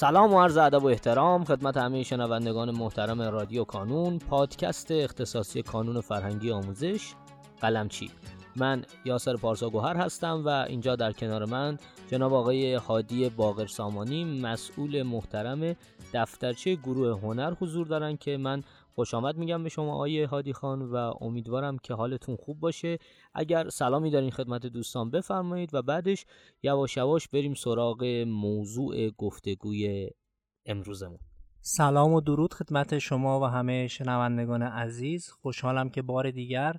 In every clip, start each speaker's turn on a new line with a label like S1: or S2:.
S1: سلام و عرض ادب و احترام خدمت همه شنوندگان محترم رادیو کانون پادکست اختصاصی کانون فرهنگی آموزش. قلمچی من یاسر پارسا گوهر هستم و اینجا در کنار من جناب آقای هادی باقر سامانی مسئول محترم دفترچه گروه هنر حضور دارن که من خوش آمد میگم به شما آقای هادی خان و امیدوارم که حالتون خوب باشه. اگر سلامی دارین خدمت دوستان بفرمایید و بعدش یواش یواش بریم سراغ موضوع گفتگوی امروزمون.
S2: سلام و درود خدمت شما و همه شنوندگان عزیز. خوشحالم که بار دیگر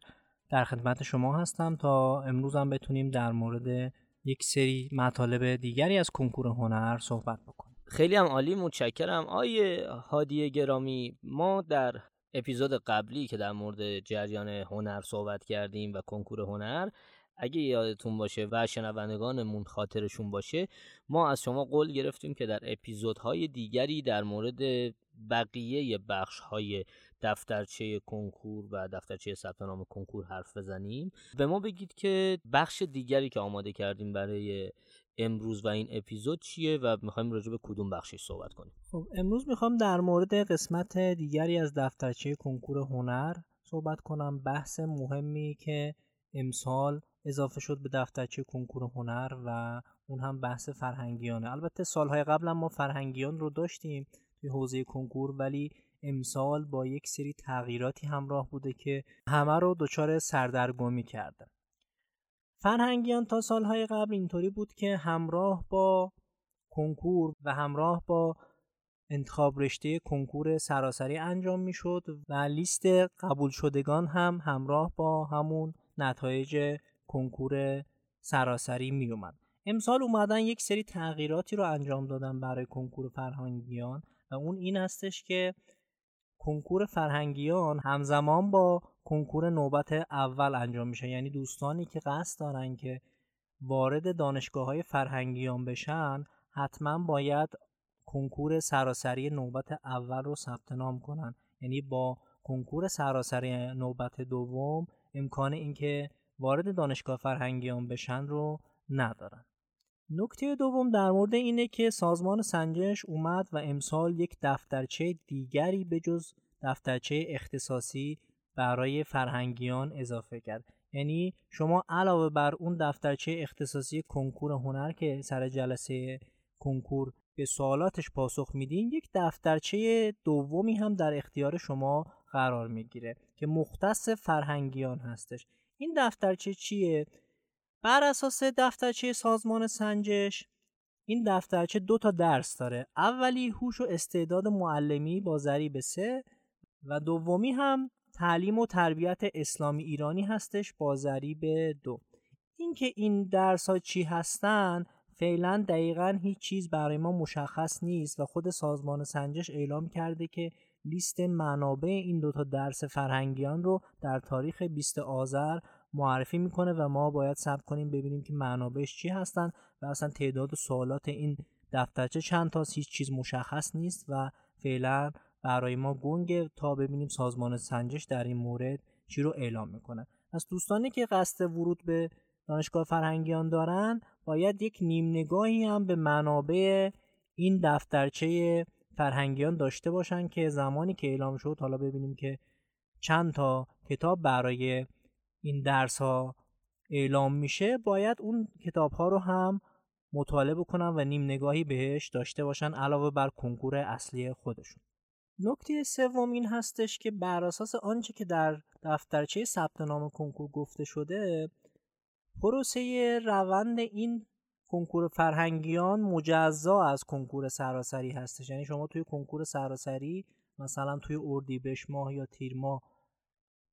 S2: در خدمت شما هستم تا امروز بتونیم در مورد یک سری مطالب دیگری از کنکور هنر صحبت بکنیم.
S1: خیلی هم عالی متشکرم. آیه هادی گرامی ما در اپیزود قبلی که در مورد جریان هنر صحبت کردیم و کنکور هنر اگه یادتون باشه و شنوندگانمون خاطرشون باشه ما از شما قول گرفتیم که در اپیزودهای دیگری در مورد بقیه بخش های دفترچه کنکور و دفترچه ثبت نام کنکور حرف بزنیم. به ما بگید که بخش دیگری که آماده کردیم برای امروز و این اپیزود چیه و می‌خوایم راجع به کدوم بخشش صحبت کنیم؟
S2: خب امروز می‌خوام در مورد قسمت دیگری از دفترچه کنکور هنر صحبت کنم. بحث مهمی که امسال اضافه شد به دفترچه کنکور هنر و اون هم بحث فرهنگیانه. البته سالهای قبل ما فرهنگیان رو داشتیم توی حوزه کنکور ولی امسال با یک سری تغییراتی همراه بوده که همه رو دچار سردرگمی کرده فرهنگیان تا سالهای قبل اینطوری بود که همراه با کنکور و همراه با انتخاب رشته کنکور سراسری انجام می‌شد و لیست قبول شدگان هم همراه با همون نتایج کنکور سراسری می اومد. امسال اومدن یک سری تغییراتی رو انجام دادن برای کنکور فرهنگیان و اون این هستش که کنکور فرهنگیان همزمان با کنکور نوبت اول انجام میشه. یعنی دوستانی که قصد دارن که وارد دانشگاه های فرهنگیان بشن حتما باید کنکور سراسری نوبت اول رو ثبت نام کنن. یعنی با کنکور سراسری نوبت دوم امکان اینکه وارد دانشگاه فرهنگیان بشن رو ندارن. نکته دوم در مورد اینه که سازمان سنجش اومد و امسال یک دفترچه دیگری به جز دفترچه اختصاصی برای فرهنگیان اضافه کرد. یعنی شما علاوه بر اون دفترچه اختصاصی کنکور هنر که سر جلسه کنکور به سوالاتش پاسخ میدین یک دفترچه دومی هم در اختیار شما قرار می‌گیره که مختص فرهنگیان هستش. این دفترچه چیه؟ بر اساس دفترچه سازمان سنجش این دفترچه دو تا درس داره. اولی هوش و استعداد معلمی با ضریب سه و دومی هم تعلیم و تربیت اسلامی ایرانی هستش با ضریب دو. اینکه این درس ها چی هستن فعلا دقیقا هیچ چیز برای ما مشخص نیست و خود سازمان سنجش اعلام کرده که لیست منابع این دوتا درس فرهنگیان رو در تاریخ 20 آذر معرفی می‌کنه و ما باید ثبت کنیم ببینیم که منابعش چی هستن و اصلا تعداد سوالات این دفترچه چند تا هیچ چیز مشخص نیست و فعلا برای ما گنگه تا ببینیم سازمان سنجش در این مورد چی رو اعلام می‌کنه. از دوستانی که قصد ورود به دانشگاه فرهنگیان دارن باید یک نیم نگاهی هم به منابع این دفترچه فرهنگیان داشته باشن که زمانی که اعلام شد حالا ببینیم که چند تا کتاب برای این درس ها اعلام میشه باید اون کتاب ها رو هم مطالعه کنن و نیم نگاهی بهش داشته باشن علاوه بر کنکور اصلی خودشون. نکته سوم این هستش که بر اساس آنچه که در دفترچه ثبت نام کنکور گفته شده پروسه روند این کنکور فرهنگیان مجزا از کنکور سراسری هستش. یعنی شما توی کنکور سراسری مثلا توی اردیبهشت ماه یا تیر ماه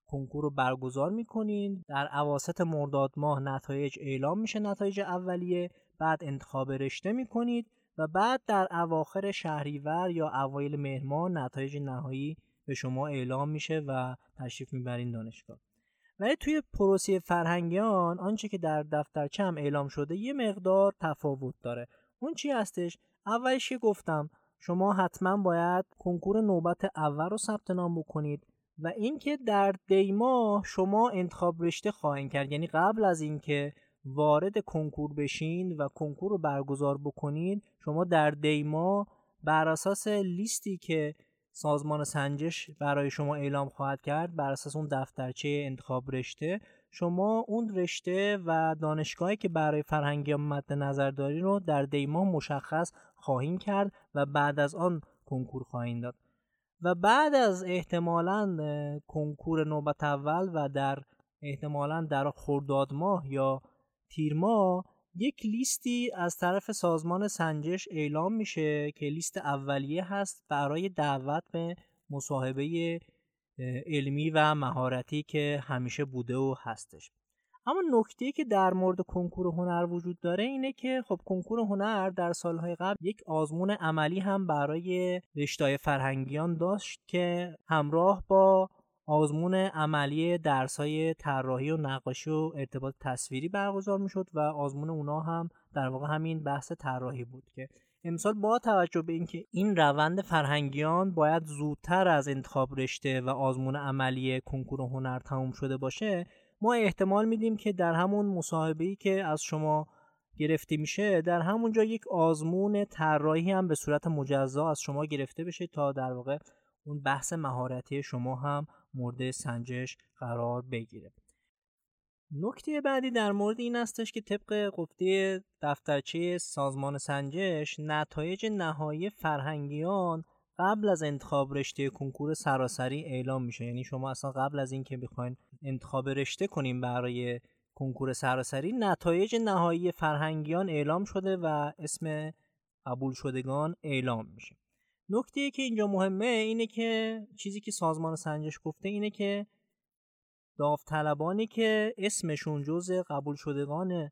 S2: کنکور رو برگزار می‌کنین. در عواست مرداد ماه نتایج اعلام میشه نتایج اولیه. بعد انتخاب رشته می‌کنید و بعد در اواخر شهریور یا اوایل مهر نتایج نهایی به شما اعلام میشه و تشریف می‌برین دانشگاه. ولی توی پروسی فرهنگیان آنچه که در دفترچه هم اعلام شده یه مقدار تفاوت داره. اون چی هستش؟ اولش که گفتم شما حتما باید کنکور نوبت اول رو ثبت نام بکنید. و اینکه در دیما شما انتخاب رشته خواهید کرد. یعنی قبل از اینکه وارد کنکور بشین و کنکور رو برگزار بکنید شما در دیما بر اساس لیستی که سازمان سنجش برای شما اعلام خواهد کرد بر اساس اون دفترچه انتخاب رشته شما اون رشته و دانشگاهی که برای فرهنگی مد نظر داری رو در دیما مشخص خواهیم کرد و بعد از آن کنکور خواهیم داد. و بعد از احتمالا کنکور نوبت اول و در احتمالا در خرداد ماه یا تیر ماه یک لیستی از طرف سازمان سنجش اعلام میشه که لیست اولیه هست برای دعوت به مصاحبه علمی و مهارتی که همیشه بوده و هستش. اما نکته که در مورد کنکور هنر وجود داره اینه که خب کنکور هنر در سالهای قبل یک آزمون عملی هم برای رشته‌های فرهنگیان داشت که همراه با آزمون عملی درسای طراحی و نقاشی و ارتباط تصویری برگزار می‌شد و آزمون اونا هم در واقع همین بحث طراحی بود که امسال با توجه به اینکه این روند فرهنگیان باید زودتر از انتخاب رشته و آزمون عملی کنکور هنر تموم شده باشه ما احتمال میدیم که در همون مصاحبه که از شما گرفته میشه در همونجا یک آزمون طراحی هم به صورت مجزا از شما گرفته بشه تا در واقع اون بحث مهارتی شما هم مورد سنجش قرار بگیره. نکته بعدی در مورد این استش که طبق گفته دفترچه سازمان سنجش نتایج نهایی فرهنگیان قبل از انتخاب رشته کنکور سراسری اعلام میشه. یعنی شما اصلا قبل از اینکه بخواین انتخاب رشته کنیم برای کنکور سراسری نتایج نهایی فرهنگیان اعلام شده و اسم قبول شدگان اعلام میشه. نکته که اینجا مهمه اینه که چیزی که سازمان سنجش گفته اینه که داوطلبانی که اسمشون جز قبول شدگان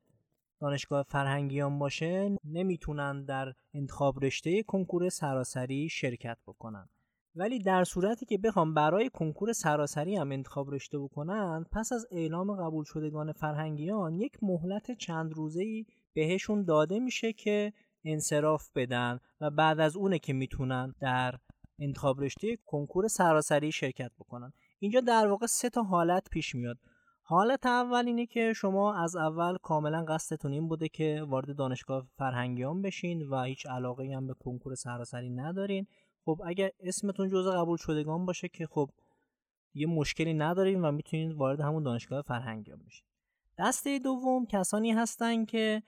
S2: دانشگاه فرهنگیان باشه نمی‌تونن در انتخاب رشته کنکور سراسری شرکت بکنن. ولی در صورتی که بخوام برای کنکور سراسری هم انتخاب رشته بکنن پس از اعلام قبول شدگان فرهنگیان یک مهلت چند روزه ای بهشون داده میشه که انصراف بدن و بعد از اونه که می‌تونن در انتخاب رشته کنکور سراسری شرکت بکنن. اینجا در واقع سه تا حالت پیش میاد. حالت اول اینه که شما از اول کاملا قصدتون این بوده که وارد دانشگاه فرهنگیان بشین و هیچ علاقه هم به کنکور سراسری ندارین. خب اگر اسمتون جزء قبول شدگان باشه که خب یه مشکلی نداریم و می‌تونید وارد همون دانشگاه فرهنگیان بشین. دسته دوم کسانی هستن که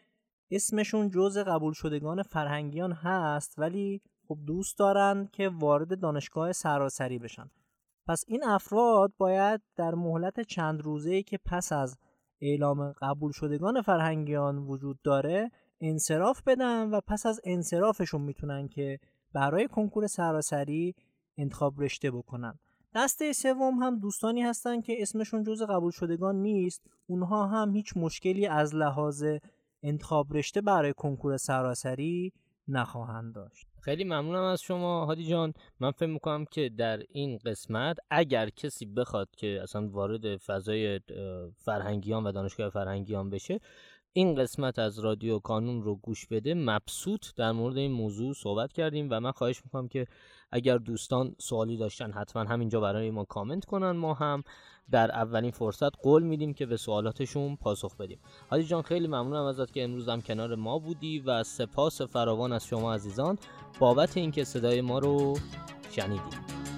S2: اسمشون جزء قبول شدگان فرهنگیان هست ولی خب دوست دارن که وارد دانشگاه سراسری بشن. پس این افراد باید در مهلت چند روزه که پس از اعلام قبول شدگان فرهنگیان وجود داره انصراف بدن و پس از انصرافشون می‌تونن که برای کنکور سراسری انتخاب رشته بکنن. دسته سوم هم دوستانی هستن که اسمشون جز قبول شدگان نیست. اونها هم هیچ مشکلی از لحاظ انتخاب رشته برای کنکور سراسری نخواهند داشت.
S1: خیلی ممنونم از شما هادی جان. من فکر می‌کنم که در این قسمت اگر کسی بخواد که اصلا وارد فضای فرهنگیان و دانشگاه فرهنگیان بشه این قسمت از رادیو کانون رو گوش بده. مبسوط در مورد این موضوع صحبت کردیم و من خواهش می‌کنم که اگر دوستان سوالی داشتن حتما همینجا برای ما کامنت کنن. ما هم در اولین فرصت قول میدیم که به سوالاتشون پاسخ بدیم. حاجی جان خیلی ممنونم ازت که امروز هم کنار ما بودی و سپاس فراوان از شما عزیزان. بابت اینکه صدای ما رو شنیدید